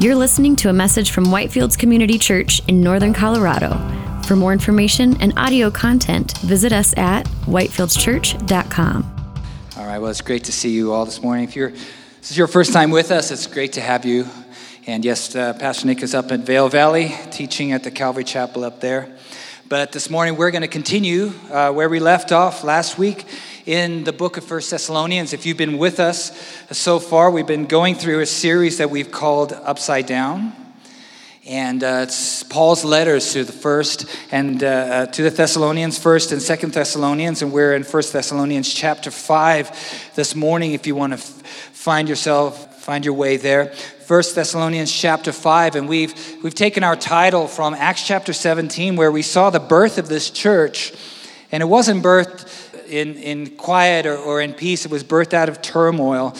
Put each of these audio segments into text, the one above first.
You're listening to a message from Whitefields Community Church in Northern Colorado. For more information and audio content, visit us at whitefieldschurch.com. All right, well, it's great to see you all this morning. If you're, this is your first time with us, it's great to have you. And yes, uh, Pastor Nick is up at Vail Valley teaching at the Calvary Chapel up there. But this morning we're going to continue uh, where we left off last week in the book of First Thessalonians. If you've been with us so far, we've been going through a series that we've called Upside Down. And uh, it's Paul's letters to the first and uh, uh, to the Thessalonians, first and second Thessalonians, and we're in First Thessalonians chapter five this morning. If you want to f- find yourself, find your way there. First Thessalonians chapter five, and we've we've taken our title from Acts chapter 17, where we saw the birth of this church, and it wasn't birthed in, in quiet or, or in peace. It was birthed out of turmoil.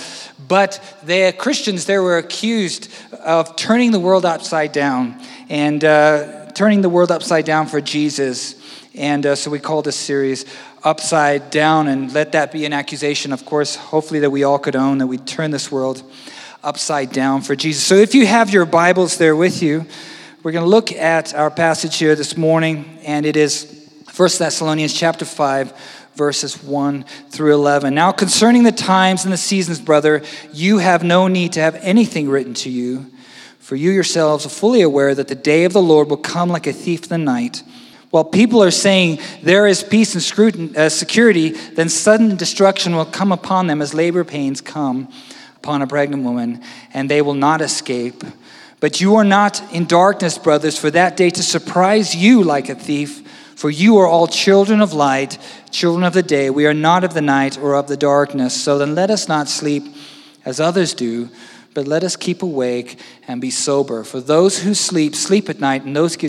But the Christians there were accused of turning the world upside down and uh, turning the world upside down for Jesus. And uh, so we called this series Upside Down and let that be an accusation, of course, hopefully that we all could own that we turn this world upside down for Jesus. So if you have your Bibles there with you, we're going to look at our passage here this morning, and it is 1 Thessalonians chapter 5 verses 1 through 11. Now, concerning the times and the seasons, brother, you have no need to have anything written to you, for you yourselves are fully aware that the day of the Lord will come like a thief in the night. While people are saying there is peace and uh, security, then sudden destruction will come upon them as labor pains come upon a pregnant woman, and they will not escape. But you are not in darkness, brothers, for that day to surprise you like a thief. For you are all children of light, children of the day. We are not of the night or of the darkness. So then let us not sleep as others do, but let us keep awake and be sober. For those who sleep, sleep at night, and those who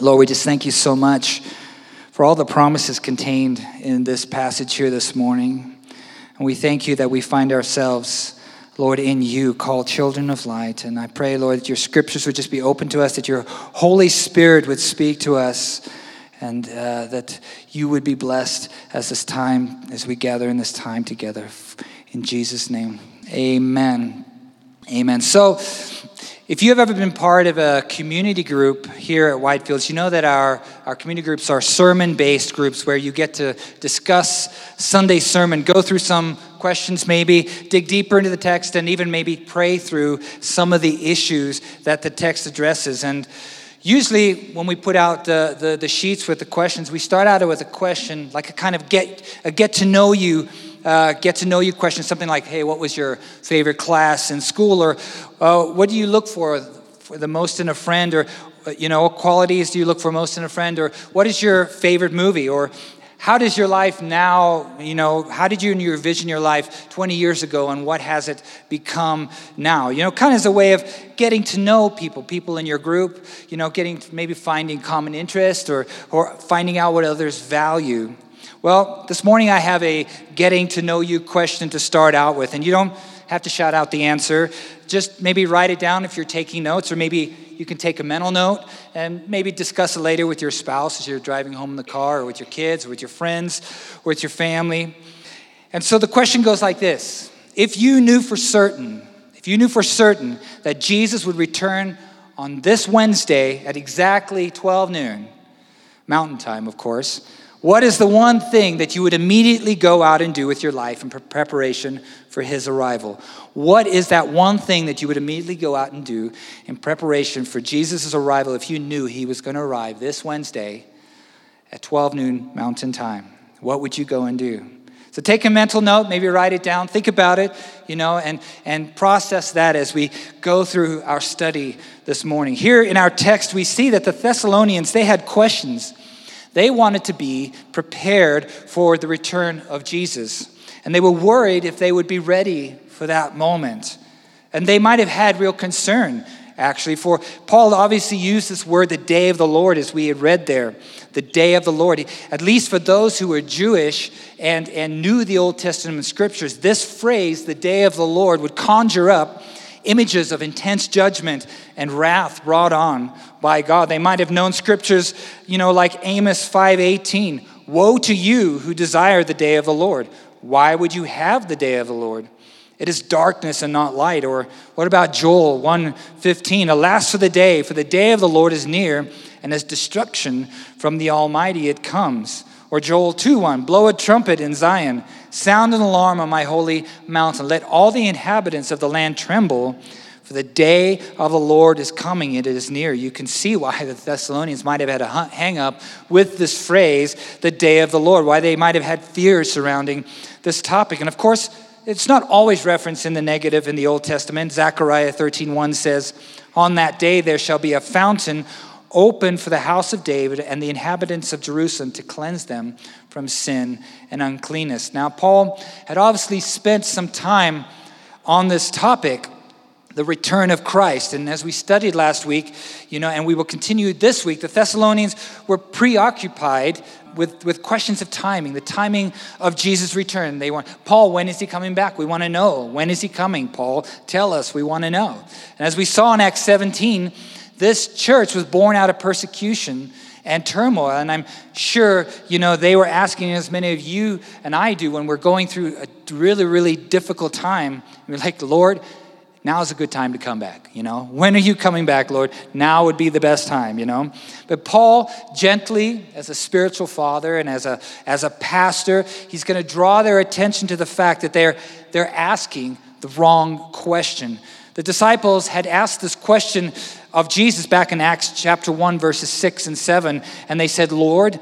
Lord, we just thank you so much for all the promises contained in this passage here this morning. And we thank you that we find ourselves Lord, in you, called children of light. And I pray, Lord, that your scriptures would just be open to us, that your Holy Spirit would speak to us, and uh, that you would be blessed as this time, as we gather in this time together. In Jesus' name, amen. Amen. So, if you have ever been part of a community group here at Whitefields, you know that our, our community groups are sermon based groups where you get to discuss Sunday sermon, go through some questions, maybe dig deeper into the text, and even maybe pray through some of the issues that the text addresses. And usually, when we put out the, the, the sheets with the questions, we start out with a question, like a kind of get, a get to know you uh, get to know you question, something like, hey, what was your favorite class in school? Or uh, what do you look for, for the most in a friend? Or, uh, you know, what qualities do you look for most in a friend? Or what is your favorite movie? Or how does your life now, you know, how did you envision your life 20 years ago and what has it become now? You know, kind of as a way of getting to know people, people in your group, you know, getting, maybe finding common interest or, or finding out what others value. Well, this morning I have a getting to know you question to start out with, and you don't have to shout out the answer. Just maybe write it down if you're taking notes, or maybe you can take a mental note and maybe discuss it later with your spouse as you're driving home in the car, or with your kids, or with your friends, or with your family. And so the question goes like this If you knew for certain, if you knew for certain that Jesus would return on this Wednesday at exactly 12 noon, mountain time, of course, what is the one thing that you would immediately go out and do with your life in preparation for his arrival? What is that one thing that you would immediately go out and do in preparation for Jesus' arrival if you knew he was going to arrive this Wednesday at 12 noon Mountain Time? What would you go and do? So take a mental note, maybe write it down, think about it, you know, and, and process that as we go through our study this morning. Here in our text, we see that the Thessalonians, they had questions they wanted to be prepared for the return of Jesus. And they were worried if they would be ready for that moment. And they might have had real concern actually. For Paul obviously used this word, the day of the Lord, as we had read there. The day of the Lord. At least for those who were Jewish and, and knew the Old Testament scriptures, this phrase, the day of the Lord, would conjure up images of intense judgment and wrath brought on by God. They might have known scriptures, you know, like Amos 5:18, "Woe to you who desire the day of the Lord. Why would you have the day of the Lord? It is darkness and not light." Or what about Joel 1:15, "Alas for the day, for the day of the Lord is near, and as destruction from the Almighty it comes." Or Joel 2:1, "Blow a trumpet in Zion, sound an alarm on my holy mountain. Let all the inhabitants of the land tremble, for the day of the Lord is coming, it is near." You can see why the Thessalonians might have had a hang up with this phrase, the day of the Lord, why they might have had fears surrounding this topic. And of course, it's not always referenced in the negative in the Old Testament. Zechariah 13:1 says, "On that day there shall be a fountain open for the house of David and the inhabitants of Jerusalem to cleanse them from sin and uncleanness. Now, Paul had obviously spent some time on this topic, the return of Christ. And as we studied last week, you know, and we will continue this week, the Thessalonians were preoccupied with, with questions of timing, the timing of Jesus' return. They want, Paul, when is he coming back? We want to know. When is he coming, Paul? Tell us. We want to know. And as we saw in Acts 17, this church was born out of persecution and turmoil. And I'm sure, you know, they were asking as many of you and I do when we're going through a really, really difficult time. We're like, Lord, now is a good time to come back, you know? When are you coming back, Lord? Now would be the best time, you know? But Paul, gently, as a spiritual father and as a, as a pastor, he's going to draw their attention to the fact that they're, they're asking the wrong question. The disciples had asked this question of Jesus back in Acts chapter 1, verses 6 and 7. And they said, Lord,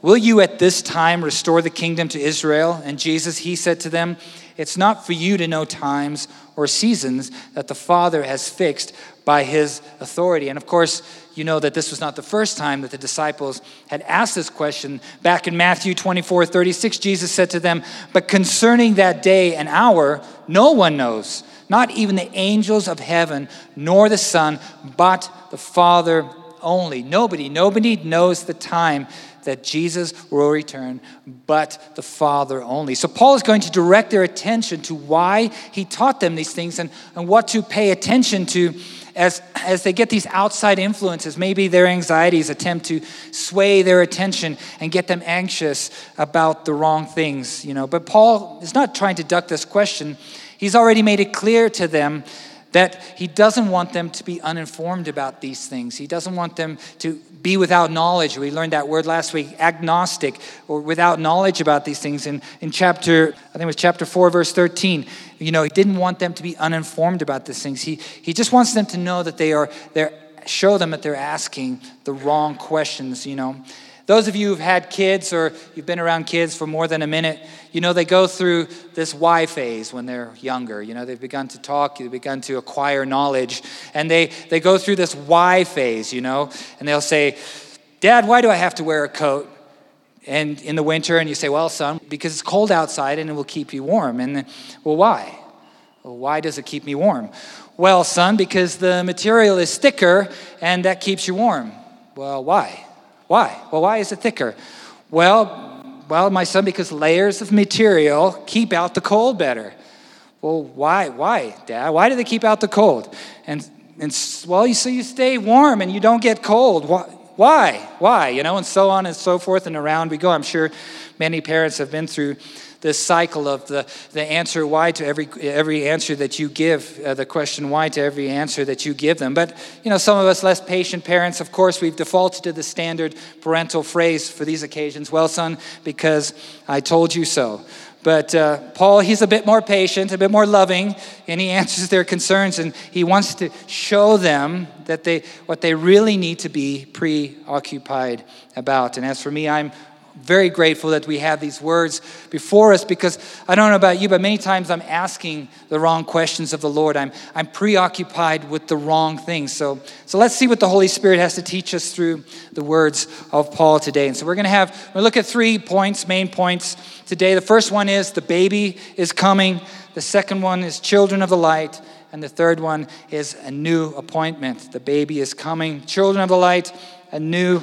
will you at this time restore the kingdom to Israel? And Jesus, he said to them, It's not for you to know times or seasons that the Father has fixed by his authority. And of course, you know that this was not the first time that the disciples had asked this question. Back in Matthew 24 36, Jesus said to them, But concerning that day and hour, no one knows not even the angels of heaven, nor the Son, but the Father only. Nobody, nobody knows the time that Jesus will return, but the Father only. So Paul is going to direct their attention to why he taught them these things and, and what to pay attention to as, as they get these outside influences. Maybe their anxieties attempt to sway their attention and get them anxious about the wrong things, you know. But Paul is not trying to duck this question. He's already made it clear to them that he doesn't want them to be uninformed about these things. He doesn't want them to be without knowledge. We learned that word last week, agnostic, or without knowledge about these things. In, in chapter, I think it was chapter 4, verse 13, you know, he didn't want them to be uninformed about these things. He, he just wants them to know that they are, they're, show them that they're asking the wrong questions, you know. Those of you who've had kids or you've been around kids for more than a minute, you know, they go through this why phase when they're younger. You know, they've begun to talk, they've begun to acquire knowledge, and they, they go through this why phase, you know, and they'll say, Dad, why do I have to wear a coat? And in the winter, and you say, Well, son, because it's cold outside and it will keep you warm. And, well, why? Well, why does it keep me warm? Well, son, because the material is thicker and that keeps you warm. Well, why? Why? Well, why is it thicker? Well, well, my son, because layers of material keep out the cold better. Well, why? Why, Dad? Why do they keep out the cold? And, and well, you, so you stay warm and you don't get cold. Why? Why? Why? You know, and so on and so forth and around we go. I'm sure many parents have been through this cycle of the, the answer why to every, every answer that you give, uh, the question why to every answer that you give them. But, you know, some of us less patient parents, of course, we've defaulted to the standard parental phrase for these occasions well, son, because I told you so. But uh, Paul, he's a bit more patient, a bit more loving, and he answers their concerns, and he wants to show them that they what they really need to be preoccupied about. And as for me, I'm very grateful that we have these words before us because I don't know about you, but many times I'm asking the wrong questions of the Lord. I'm, I'm preoccupied with the wrong things. So, so let's see what the Holy Spirit has to teach us through the words of Paul today. And so we're going to have, we're going to look at three points, main points today. The first one is the baby is coming, the second one is children of the light, And the third one is a new appointment. The baby is coming. Children of the light, a new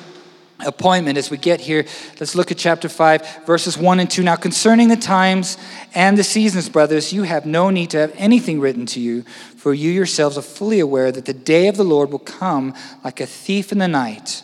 appointment as we get here. Let's look at chapter 5, verses 1 and 2. Now, concerning the times and the seasons, brothers, you have no need to have anything written to you, for you yourselves are fully aware that the day of the Lord will come like a thief in the night.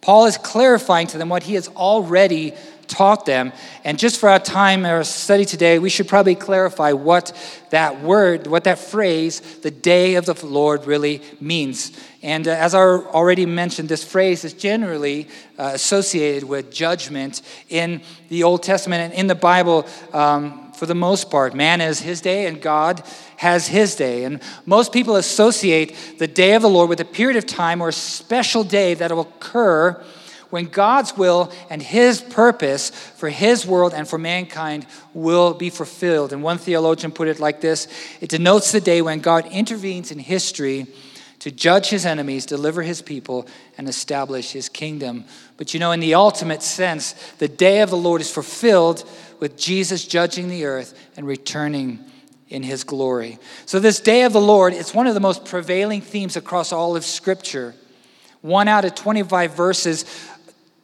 Paul is clarifying to them what he has already taught them. And just for our time, our study today, we should probably clarify what that word, what that phrase, the day of the Lord, really means. And uh, as I already mentioned, this phrase is generally uh, associated with judgment in the Old Testament and in the Bible. Um, for the most part, man has his day and God has his day. And most people associate the day of the Lord with a period of time or a special day that will occur when God's will and His purpose for His world and for mankind will be fulfilled. And one theologian put it like this it denotes the day when God intervenes in history to judge His enemies, deliver His people, and establish His kingdom. But you know, in the ultimate sense, the day of the Lord is fulfilled with Jesus judging the earth and returning in his glory. So, this day of the Lord, it's one of the most prevailing themes across all of Scripture. One out of 25 verses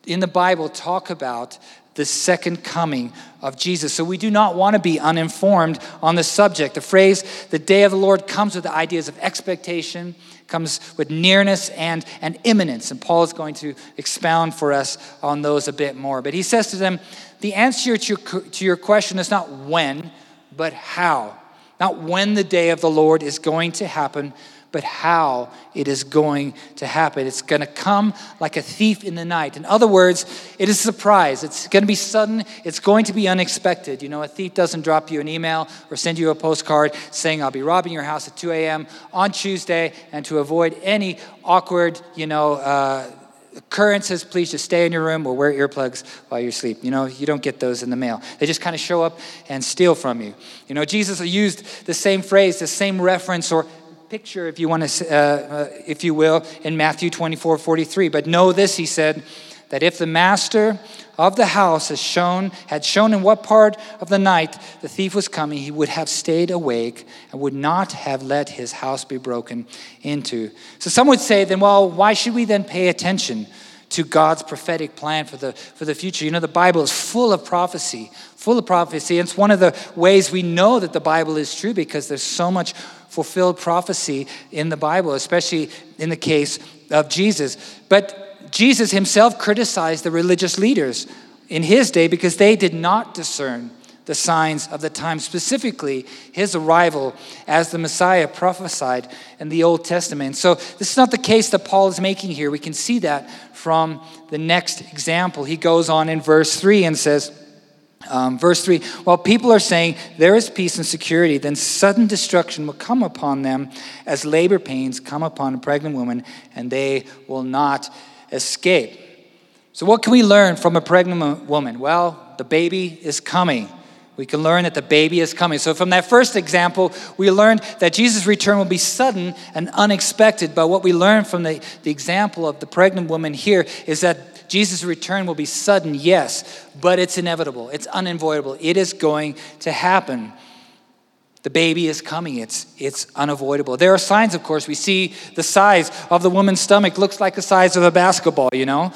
in the Bible talk about the second coming of Jesus. So we do not want to be uninformed on the subject. The phrase, the day of the Lord, comes with the ideas of expectation, comes with nearness and, and imminence. And Paul is going to expound for us on those a bit more. But he says to them, the answer to your, to your question is not when, but how. Not when the day of the Lord is going to happen, but how it is going to happen. It's going to come like a thief in the night. In other words, it is a surprise. It's going to be sudden. It's going to be unexpected. You know, a thief doesn't drop you an email or send you a postcard saying, I'll be robbing your house at 2 a.m. on Tuesday. And to avoid any awkward, you know, uh, occurrences, please just stay in your room or wear earplugs while you sleep. You know, you don't get those in the mail. They just kind of show up and steal from you. You know, Jesus used the same phrase, the same reference or picture, if you want to, uh, uh, if you will, in Matthew 24 43. But know this, he said, that if the master of the house has shown, had shown in what part of the night the thief was coming, he would have stayed awake and would not have let his house be broken into. So some would say, then, well, why should we then pay attention to God's prophetic plan for the, for the future? You know, the Bible is full of prophecy, full of prophecy. It's one of the ways we know that the Bible is true because there's so much fulfilled prophecy in the Bible, especially in the case of Jesus. But Jesus himself criticized the religious leaders in his day because they did not discern the signs of the time, specifically his arrival as the Messiah prophesied in the Old Testament. So, this is not the case that Paul is making here. We can see that from the next example. He goes on in verse 3 and says, um, verse 3 While people are saying there is peace and security, then sudden destruction will come upon them as labor pains come upon a pregnant woman, and they will not escape. So, what can we learn from a pregnant woman? Well, the baby is coming. We can learn that the baby is coming. So, from that first example, we learned that Jesus' return will be sudden and unexpected. But what we learned from the, the example of the pregnant woman here is that Jesus' return will be sudden, yes, but it's inevitable. It's unavoidable. It is going to happen. The baby is coming. It's, it's unavoidable. There are signs, of course. We see the size of the woman's stomach looks like the size of a basketball, you know?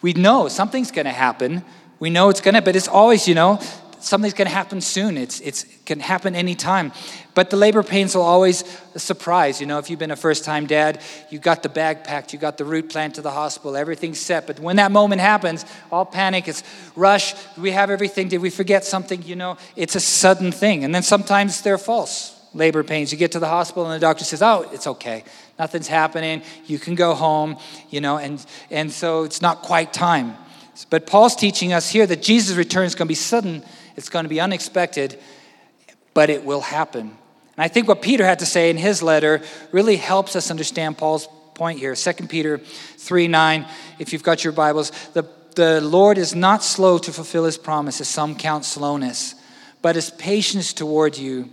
We know something's going to happen. We know it's going to, but it's always, you know, something's going to happen soon. It's, it's can happen anytime. But the labor pains will always surprise. You know, if you've been a first time dad, you got the bag packed, you got the route planned to the hospital, everything's set. But when that moment happens, all panic, it's rush. We have everything. Did we forget something? You know, it's a sudden thing. And then sometimes they're false labor pains. You get to the hospital and the doctor says, oh, it's okay. Nothing's happening. You can go home, you know, and, and so it's not quite time. But Paul's teaching us here that Jesus' return is going to be sudden it's going to be unexpected, but it will happen. And I think what Peter had to say in his letter really helps us understand Paul's point here. 2 Peter 3 9, if you've got your Bibles, the, the Lord is not slow to fulfill his promise, as some count slowness, but is patience toward you,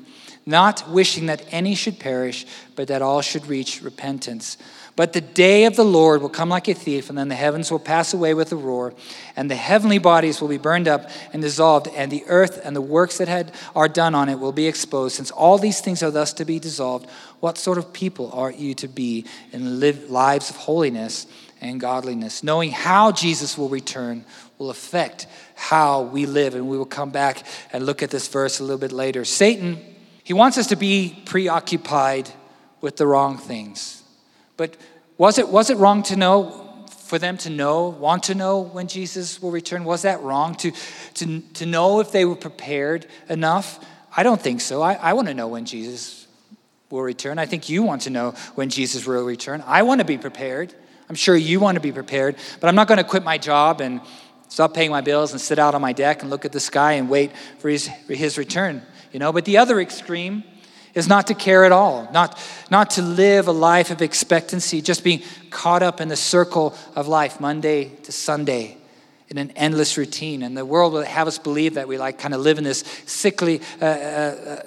not wishing that any should perish, but that all should reach repentance. But the day of the Lord will come like a thief, and then the heavens will pass away with a roar, and the heavenly bodies will be burned up and dissolved, and the earth and the works that had, are done on it will be exposed. Since all these things are thus to be dissolved, what sort of people are you to be in live lives of holiness and godliness? Knowing how Jesus will return will affect how we live, and we will come back and look at this verse a little bit later. Satan, he wants us to be preoccupied with the wrong things. But was it, was it wrong to know, for them to know, want to know when Jesus will return? Was that wrong to, to, to know if they were prepared enough? I don't think so. I, I want to know when Jesus will return. I think you want to know when Jesus will return. I want to be prepared. I'm sure you want to be prepared, but I'm not going to quit my job and stop paying my bills and sit out on my deck and look at the sky and wait for his, for his return. You know, but the other extreme is not to care at all, not, not to live a life of expectancy, just being caught up in the circle of life, Monday to Sunday, in an endless routine. And the world will have us believe that we like kind of live in this sickly, uh, uh, uh,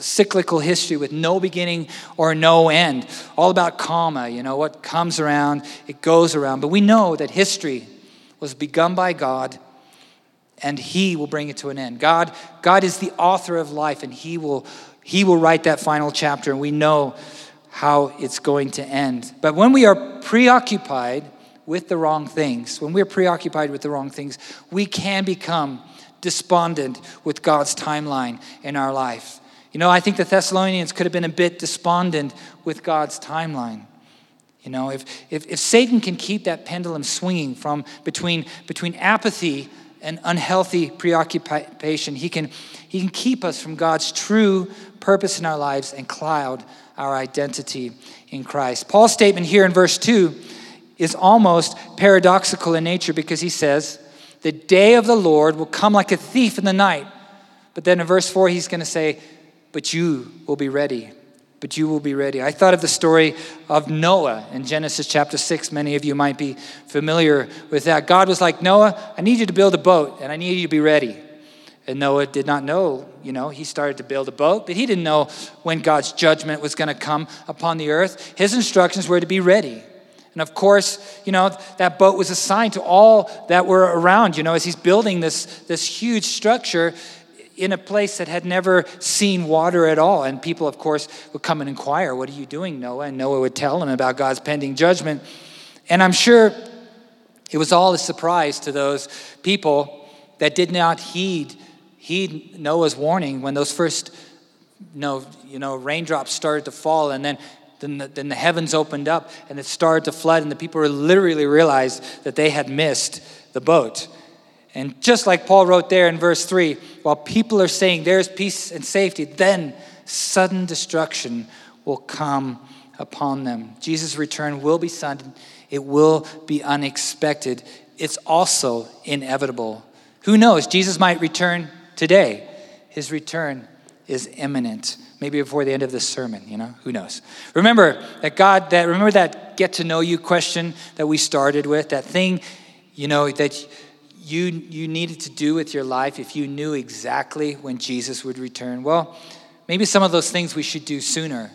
cyclical history with no beginning or no end, all about karma, you know, what comes around, it goes around. But we know that history was begun by God and he will bring it to an end. God, God is the author of life and he will he will write that final chapter, and we know how it's going to end. But when we are preoccupied with the wrong things, when we're preoccupied with the wrong things, we can become despondent with God's timeline in our life. You know, I think the Thessalonians could have been a bit despondent with God's timeline. You know, if, if, if Satan can keep that pendulum swinging from between, between apathy and unhealthy preoccupation, he can, he can keep us from God's true purpose in our lives and cloud our identity in Christ. Paul's statement here in verse 2 is almost paradoxical in nature because he says, The day of the Lord will come like a thief in the night. But then in verse 4, he's going to say, But you will be ready. But you will be ready. I thought of the story of Noah in Genesis chapter 6. Many of you might be familiar with that. God was like, Noah, I need you to build a boat and I need you to be ready. And Noah did not know, you know, he started to build a boat, but he didn't know when God's judgment was going to come upon the earth. His instructions were to be ready. And of course, you know, that boat was assigned to all that were around, you know, as he's building this, this huge structure in a place that had never seen water at all. And people, of course, would come and inquire, What are you doing, Noah? And Noah would tell them about God's pending judgment. And I'm sure it was all a surprise to those people that did not heed heed Noah's warning when those first you know, you know, raindrops started to fall and then, then, the, then the heavens opened up and it started to flood and the people literally realized that they had missed the boat. And just like Paul wrote there in verse 3, while people are saying there's peace and safety, then sudden destruction will come upon them. Jesus' return will be sudden, it will be unexpected. It's also inevitable. Who knows? Jesus might return today. His return is imminent. Maybe before the end of this sermon, you know, who knows? Remember that God, that remember that get to know you question that we started with, that thing, you know, that you you needed to do with your life if you knew exactly when Jesus would return. Well, maybe some of those things we should do sooner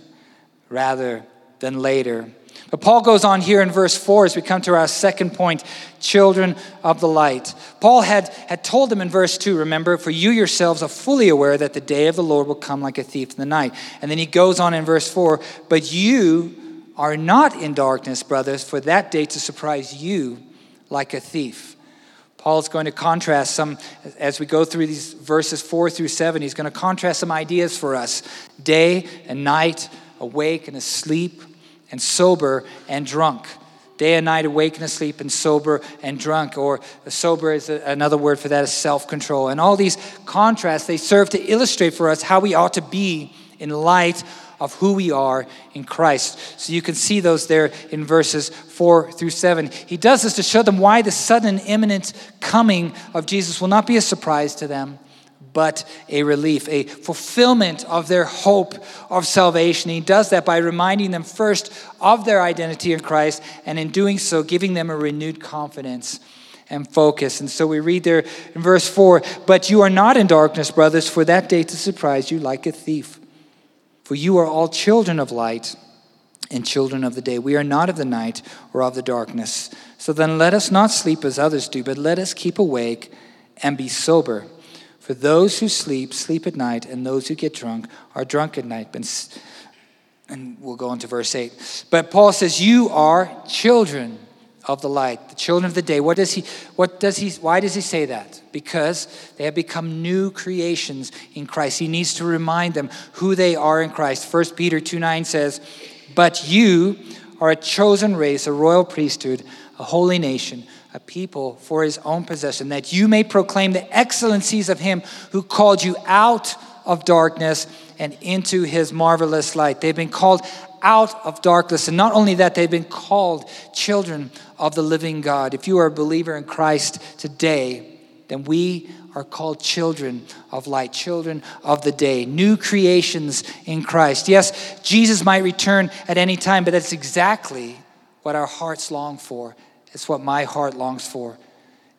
rather than later. But Paul goes on here in verse 4 as we come to our second point children of the light. Paul had, had told them in verse 2, remember, for you yourselves are fully aware that the day of the Lord will come like a thief in the night. And then he goes on in verse 4, but you are not in darkness, brothers, for that day to surprise you like a thief. Paul's going to contrast some, as we go through these verses 4 through 7, he's going to contrast some ideas for us day and night, awake and asleep and sober and drunk. Day and night, awake and asleep, and sober and drunk. Or sober is another word for that is self control. And all these contrasts, they serve to illustrate for us how we ought to be in light of who we are in Christ. So you can see those there in verses 4 through 7. He does this to show them why the sudden imminent coming of Jesus will not be a surprise to them but a relief, a fulfillment of their hope of salvation. He does that by reminding them first of their identity in Christ, and in doing so, giving them a renewed confidence and focus. And so we read there in verse 4 But you are not in darkness, brothers, for that day to surprise you like a thief. For you are all children of light and children of the day. We are not of the night or of the darkness. So then let us not sleep as others do, but let us keep awake and be sober. For those who sleep, sleep at night, and those who get drunk are drunk at night. And we'll go on to verse 8. But Paul says, You are children of the light, the children of the day. What does he, what does he, why does he say that? Because they have become new creations in Christ. He needs to remind them who they are in Christ. 1 Peter 2 9 says, But you are a chosen race, a royal priesthood, a holy nation, a people for his own possession, that you may proclaim the excellencies of him who called you out of darkness and into his marvelous light. They've been called out of darkness. And not only that, they've been called children of the living God. If you are a believer in Christ today, then we are called children of light, children of the day, new creations in Christ. Yes, Jesus might return at any time, but that's exactly what our hearts long for. It's what my heart longs for.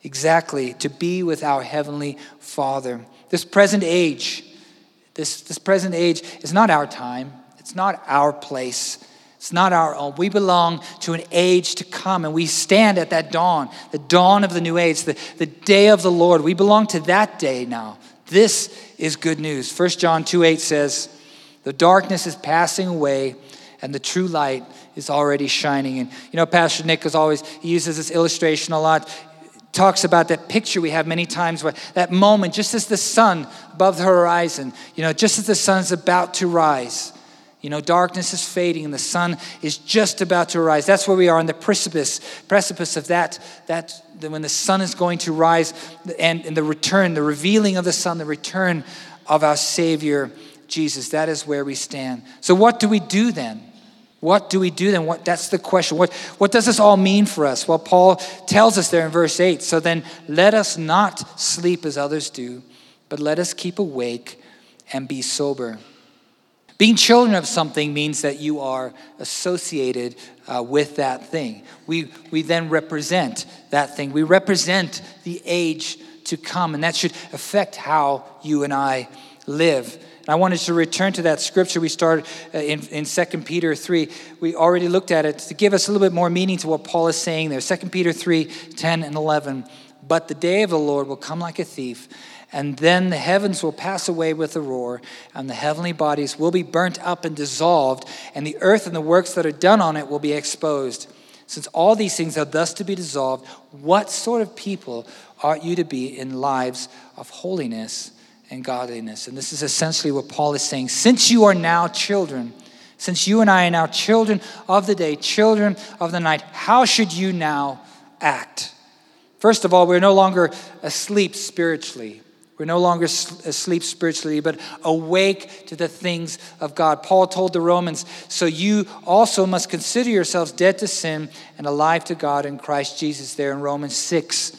Exactly, to be with our Heavenly Father. This present age, this, this present age is not our time. It's not our place. It's not our own. We belong to an age to come, and we stand at that dawn, the dawn of the new age, the, the day of the Lord. We belong to that day now. This is good news. 1 John 2 8 says, The darkness is passing away, and the true light is already shining. And you know, Pastor Nick is always, he uses this illustration a lot talks about that picture we have many times where that moment just as the sun above the horizon you know just as the sun's about to rise you know, darkness is fading and the sun is just about to rise. That's where we are on the precipice, precipice of that, that when the sun is going to rise and, and the return, the revealing of the sun, the return of our Savior Jesus. That is where we stand. So, what do we do then? What do we do then? What, that's the question. What, what does this all mean for us? Well, Paul tells us there in verse 8 so then let us not sleep as others do, but let us keep awake and be sober. Being children of something means that you are associated uh, with that thing. We, we then represent that thing. We represent the age to come, and that should affect how you and I live. And I wanted to return to that scripture we started uh, in, in 2 Peter 3. We already looked at it to give us a little bit more meaning to what Paul is saying there. 2 Peter 3 10 and 11. But the day of the Lord will come like a thief and then the heavens will pass away with a roar, and the heavenly bodies will be burnt up and dissolved, and the earth and the works that are done on it will be exposed. Since all these things are thus to be dissolved, what sort of people ought you to be in lives of holiness and godliness? And this is essentially what Paul is saying. Since you are now children, since you and I are now children of the day, children of the night, how should you now act? First of all, we're no longer asleep spiritually. We're no longer asleep spiritually, but awake to the things of God. Paul told the Romans, So you also must consider yourselves dead to sin and alive to God in Christ Jesus, there in Romans 6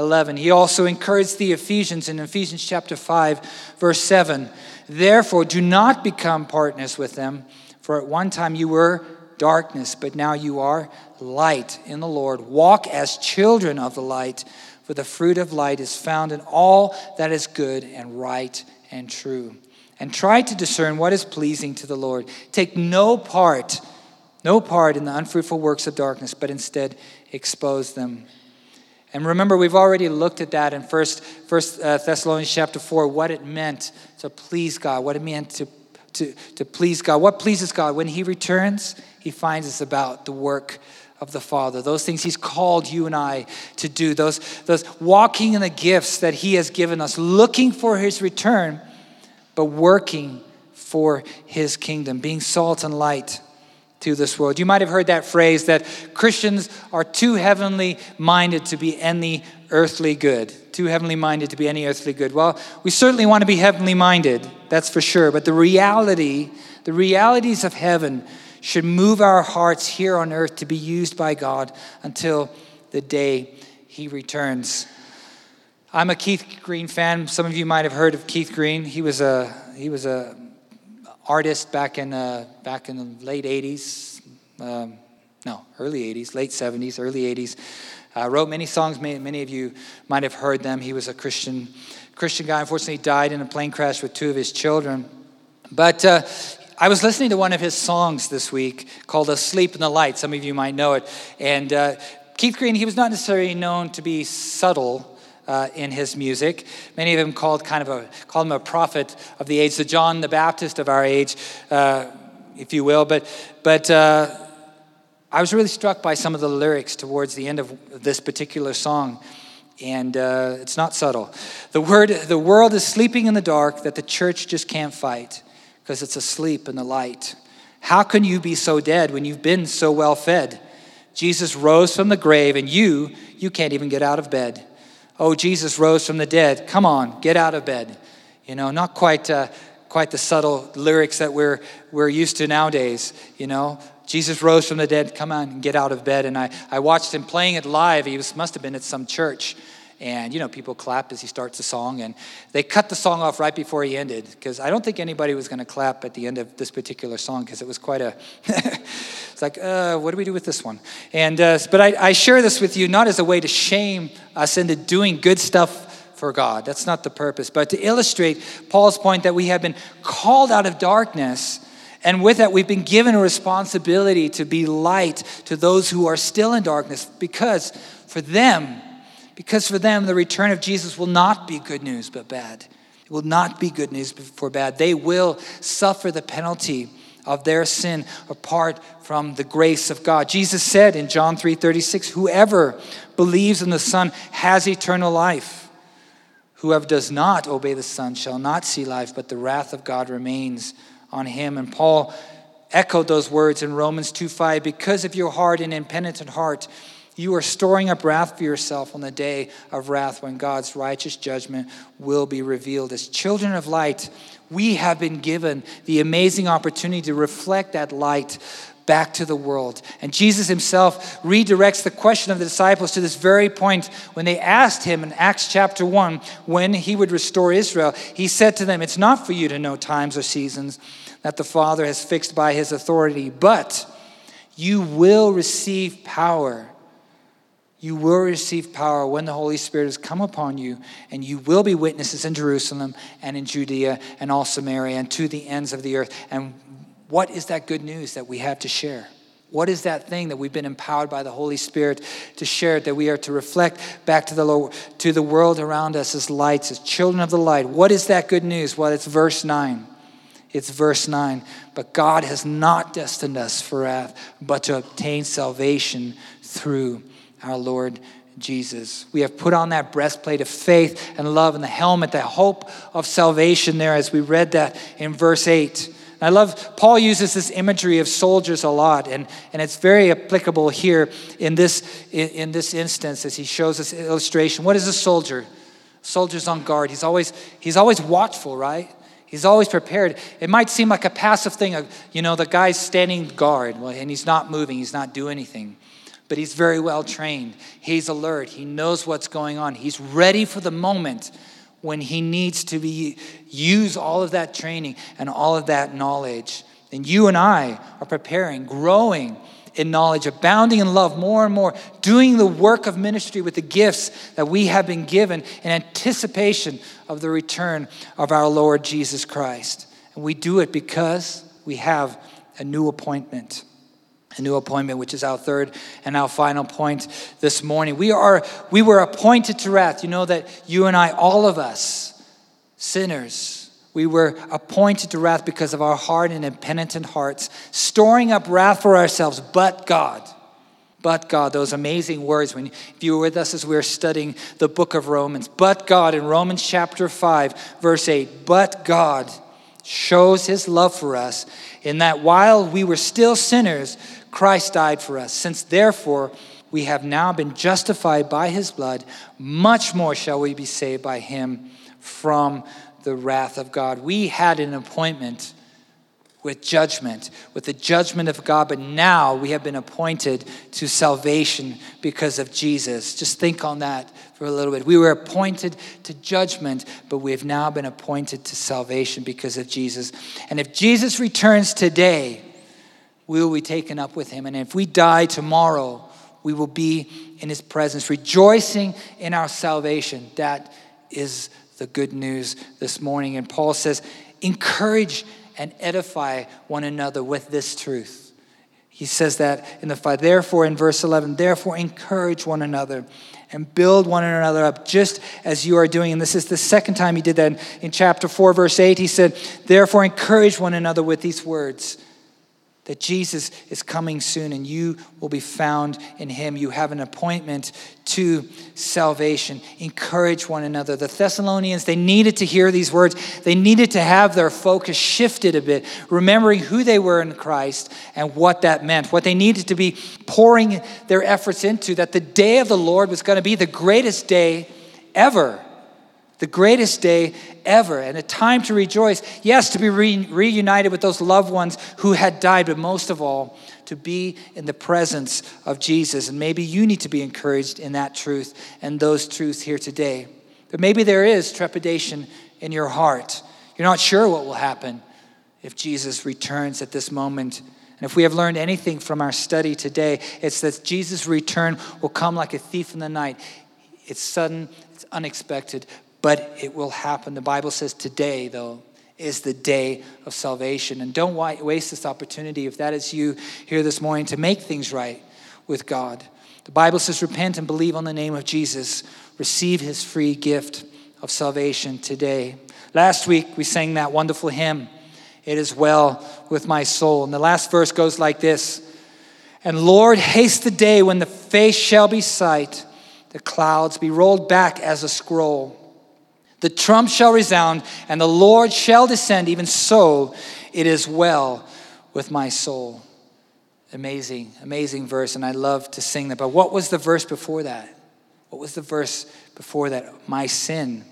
11. He also encouraged the Ephesians in Ephesians chapter 5, verse 7. Therefore, do not become partners with them, for at one time you were darkness, but now you are light in the Lord. Walk as children of the light for the fruit of light is found in all that is good and right and true. And try to discern what is pleasing to the Lord. Take no part, no part in the unfruitful works of darkness, but instead expose them. And remember, we've already looked at that in First, First uh, Thessalonians chapter 4, what it meant to please God, what it meant to, to, to please God. What pleases God? When He returns, He finds us about the work of the Father, those things He's called you and I to do, those, those walking in the gifts that He has given us, looking for His return, but working for His kingdom, being salt and light to this world. You might have heard that phrase that Christians are too heavenly minded to be any earthly good. Too heavenly minded to be any earthly good. Well, we certainly want to be heavenly minded, that's for sure, but the reality, the realities of heaven, should move our hearts here on earth to be used by God until the day He returns. I'm a Keith Green fan. Some of you might have heard of Keith Green. He was a he was a artist back in uh, back in the late '80s, um, no, early '80s, late '70s, early '80s. Uh, wrote many songs. Many, many of you might have heard them. He was a Christian Christian guy. Unfortunately, died in a plane crash with two of his children. But uh, I was listening to one of his songs this week called Asleep in the Light. Some of you might know it. And uh, Keith Green, he was not necessarily known to be subtle. Uh, in his music, many of them called kind of a called him a prophet of the age, the John the Baptist of our age, uh, if you will. But but uh, I was really struck by some of the lyrics towards the end of this particular song and uh, it's not subtle. The, word, the world is sleeping in the dark that the church just can't fight because it's asleep in the light. How can you be so dead when you've been so well fed? Jesus rose from the grave, and you, you can't even get out of bed. Oh, Jesus rose from the dead. Come on, get out of bed. You know, not quite, uh, quite the subtle lyrics that we're, we're used to nowadays, you know. Jesus rose from the dead. Come on get out of bed. And I, I watched him playing it live. He was, must have been at some church. And, you know, people clap as he starts the song. And they cut the song off right before he ended because I don't think anybody was going to clap at the end of this particular song because it was quite a. it's like, uh, what do we do with this one? And, uh, but I, I share this with you not as a way to shame us into doing good stuff for God. That's not the purpose. But to illustrate Paul's point that we have been called out of darkness and with that, we've been given a responsibility to be light to those who are still in darkness because for them, because for them, the return of Jesus will not be good news but bad. It will not be good news for bad. They will suffer the penalty of their sin apart from the grace of God. Jesus said in John 3:36, "Whoever believes in the Son has eternal life. Whoever does not obey the Son shall not see life, but the wrath of God remains on him. And Paul echoed those words in Romans 2 5 because of your hard and impenitent heart, you are storing up wrath for yourself on the day of wrath when God's righteous judgment will be revealed. As children of light, we have been given the amazing opportunity to reflect that light back to the world. And Jesus himself redirects the question of the disciples to this very point when they asked him in Acts chapter 1 when he would restore Israel. He said to them, It's not for you to know times or seasons that the Father has fixed by his authority, but you will receive power. You will receive power when the Holy Spirit has come upon you, and you will be witnesses in Jerusalem and in Judea and all Samaria and to the ends of the earth. And what is that good news that we have to share? What is that thing that we've been empowered by the Holy Spirit to share, that we are to reflect back to the, to the world around us as lights, as children of the light? What is that good news? Well, it's verse 9. It's verse 9. But God has not destined us for wrath, but to obtain salvation through our Lord Jesus. We have put on that breastplate of faith and love and the helmet, the hope of salvation there, as we read that in verse 8. I love, Paul uses this imagery of soldiers a lot, and, and it's very applicable here in this, in, in this instance as he shows this illustration. What is a soldier? Soldier's on guard. He's always, he's always watchful, right? He's always prepared. It might seem like a passive thing. You know, the guy's standing guard, and he's not moving, he's not doing anything. But he's very well trained. He's alert. He knows what's going on. He's ready for the moment when he needs to be use all of that training and all of that knowledge. And you and I are preparing, growing in knowledge, abounding in love more and more, doing the work of ministry with the gifts that we have been given in anticipation of the return of our Lord Jesus Christ. And we do it because we have a new appointment a new appointment, which is our third and our final point this morning. We are we were appointed to wrath. You know that you and I, all of us, sinners, we were appointed to wrath because of our hard and impenitent hearts, storing up wrath for ourselves, but God. But God, those amazing words when if you were with us as we were studying the book of Romans. But God in Romans chapter 5, verse 8, but God shows his love for us in that while we were still sinners, Christ died for us. Since therefore we have now been justified by his blood, much more shall we be saved by him from the wrath of God. We had an appointment with judgment, with the judgment of God, but now we have been appointed to salvation because of Jesus. Just think on that for a little bit. We were appointed to judgment, but we have now been appointed to salvation because of Jesus. And if Jesus returns today, we will be taken up with him. And if we die tomorrow, we will be in his presence, rejoicing in our salvation. That is the good news this morning. And Paul says, encourage and edify one another with this truth. He says that in the five. Therefore, in verse 11, therefore encourage one another and build one another up just as you are doing. And this is the second time he did that. In chapter 4, verse 8, he said, Therefore encourage one another with these words that Jesus is coming soon and you will be found in him. You have an appointment to salvation. Encourage one another. The Thessalonians, they needed to hear these words. They needed to have their focus shifted a bit, remembering who they were in Christ and what that meant, what they needed to be pouring their efforts into, that the day of the Lord was going to be the greatest day ever the greatest day ever and a time to rejoice. Yes, to be re- reunited with those loved ones who had died, but most of all, to be in the presence of Jesus. And maybe you need to be encouraged in that truth and those truths here today. But maybe there is trepidation in your heart. You're not sure what will happen if Jesus returns at this moment. And if we have learned anything from our study today, it's that Jesus' return will come like a thief in the night. It's sudden, it's unexpected, but it will happen. The Bible says today, though, is the day of salvation. And don't waste this opportunity, if that is you here this morning, to make things right with God. The Bible says, repent and believe on the name of Jesus. Receive his free gift of salvation today. Last week, we sang that wonderful hymn, It is Well with My Soul. And the last verse goes like this And Lord, haste the day when the face shall be sight, the clouds be rolled back as a scroll the trump shall resound, and the Lord shall descend. Even so, it is well with my soul. Amazing, amazing verse, and I love to sing that. But what was the verse before that? What was the verse before that? My sin.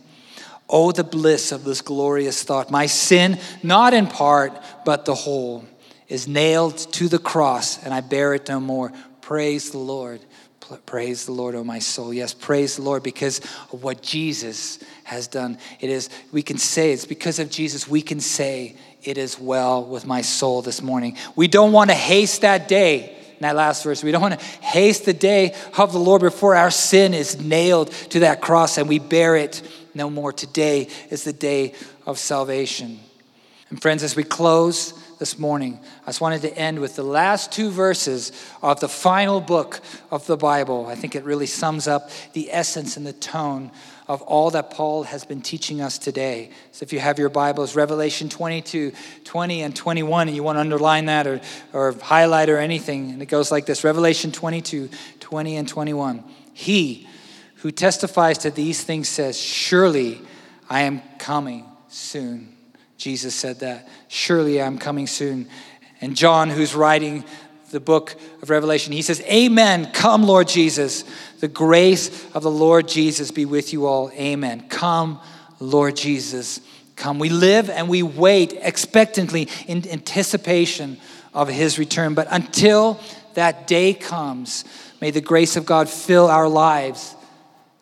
Oh, the bliss of this glorious thought. My sin, not in part, but the whole, is nailed to the cross, and I bear it no more. Praise the Lord. Praise the Lord, oh my soul. Yes, praise the Lord because of what Jesus has done. It is, we can say, it's because of Jesus, we can say, it is well with my soul this morning. We don't want to haste that day. In that last verse, we don't want to haste the day of the Lord before our sin is nailed to that cross and we bear it no more. Today is the day of salvation. And friends, as we close, this morning. I just wanted to end with the last two verses of the final book of the Bible. I think it really sums up the essence and the tone of all that Paul has been teaching us today. So if you have your Bibles, Revelation 22, 20, and 21, and you want to underline that or, or highlight or anything, and it goes like this Revelation 22, 20, and 21. He who testifies to these things says, Surely I am coming soon. Jesus said that. Surely I'm coming soon. And John, who's writing the book of Revelation, he says, Amen. Come, Lord Jesus. The grace of the Lord Jesus be with you all. Amen. Come, Lord Jesus. Come. We live and we wait expectantly in anticipation of his return. But until that day comes, may the grace of God fill our lives,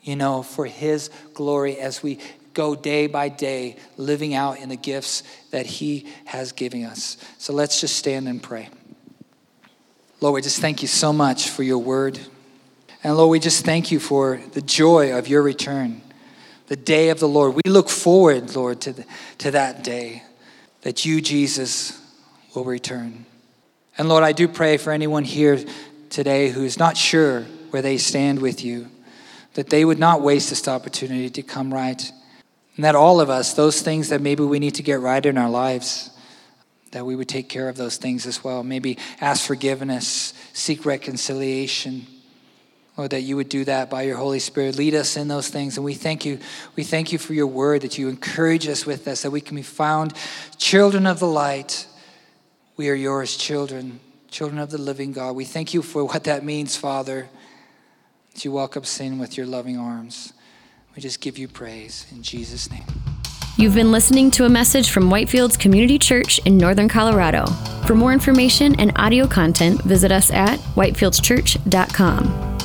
you know, for his glory as we go day by day living out in the gifts that He has given us. So let's just stand and pray. Lord, we just thank you so much for your word. And Lord, we just thank you for the joy of your return, the day of the Lord. We look forward, Lord, to, the, to that day that you, Jesus, will return. And Lord, I do pray for anyone here today who's not sure where they stand with you, that they would not waste this opportunity to come right and that all of us, those things that maybe we need to get right in our lives, that we would take care of those things as well. Maybe ask forgiveness, seek reconciliation. Lord, that you would do that by your Holy Spirit. Lead us in those things. And we thank you. We thank you for your word, that you encourage us with this, that we can be found children of the light. We are yours, children, children of the living God. We thank you for what that means, Father, that you welcome sin with your loving arms. We just give you praise in Jesus' name. You've been listening to a message from Whitefields Community Church in Northern Colorado. For more information and audio content, visit us at whitefieldschurch.com.